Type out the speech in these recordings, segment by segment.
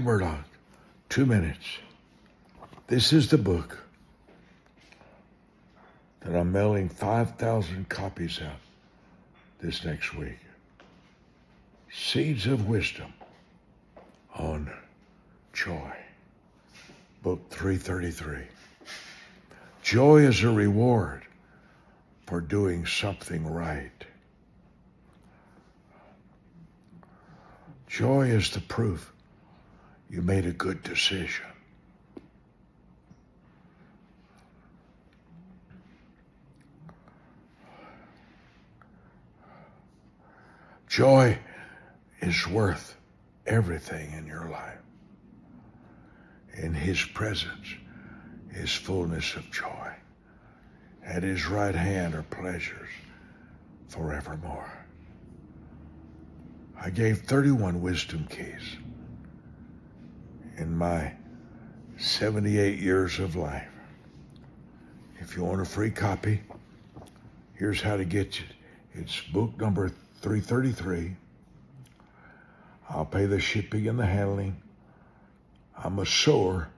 Murdock, two minutes. This is the book that I'm mailing 5,000 copies out this next week. Seeds of Wisdom on Joy, book 333. Joy is a reward for doing something right. Joy is the proof you made a good decision. Joy is worth everything in your life. In his presence is fullness of joy. At his right hand are pleasures forevermore. I gave 31 wisdom keys in my 78 years of life. If you want a free copy, here's how to get it. It's book number 333. I'll pay the shipping and the handling. I'm a sower,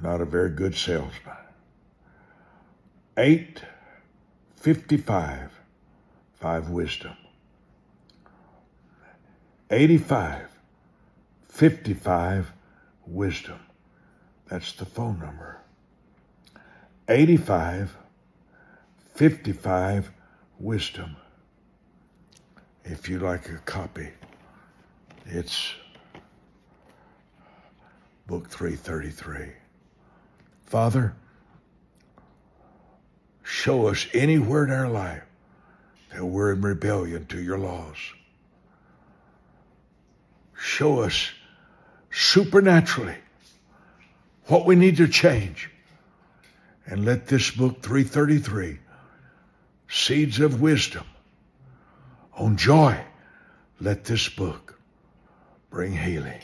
not a very good salesman. 855, 5 wisdom. 85 55 wisdom. That's the phone number. 85 55 wisdom. If you like a copy, it's book 333. Father, show us anywhere in our life that we're in rebellion to your laws show us supernaturally what we need to change. And let this book 333, Seeds of Wisdom on Joy, let this book bring healing.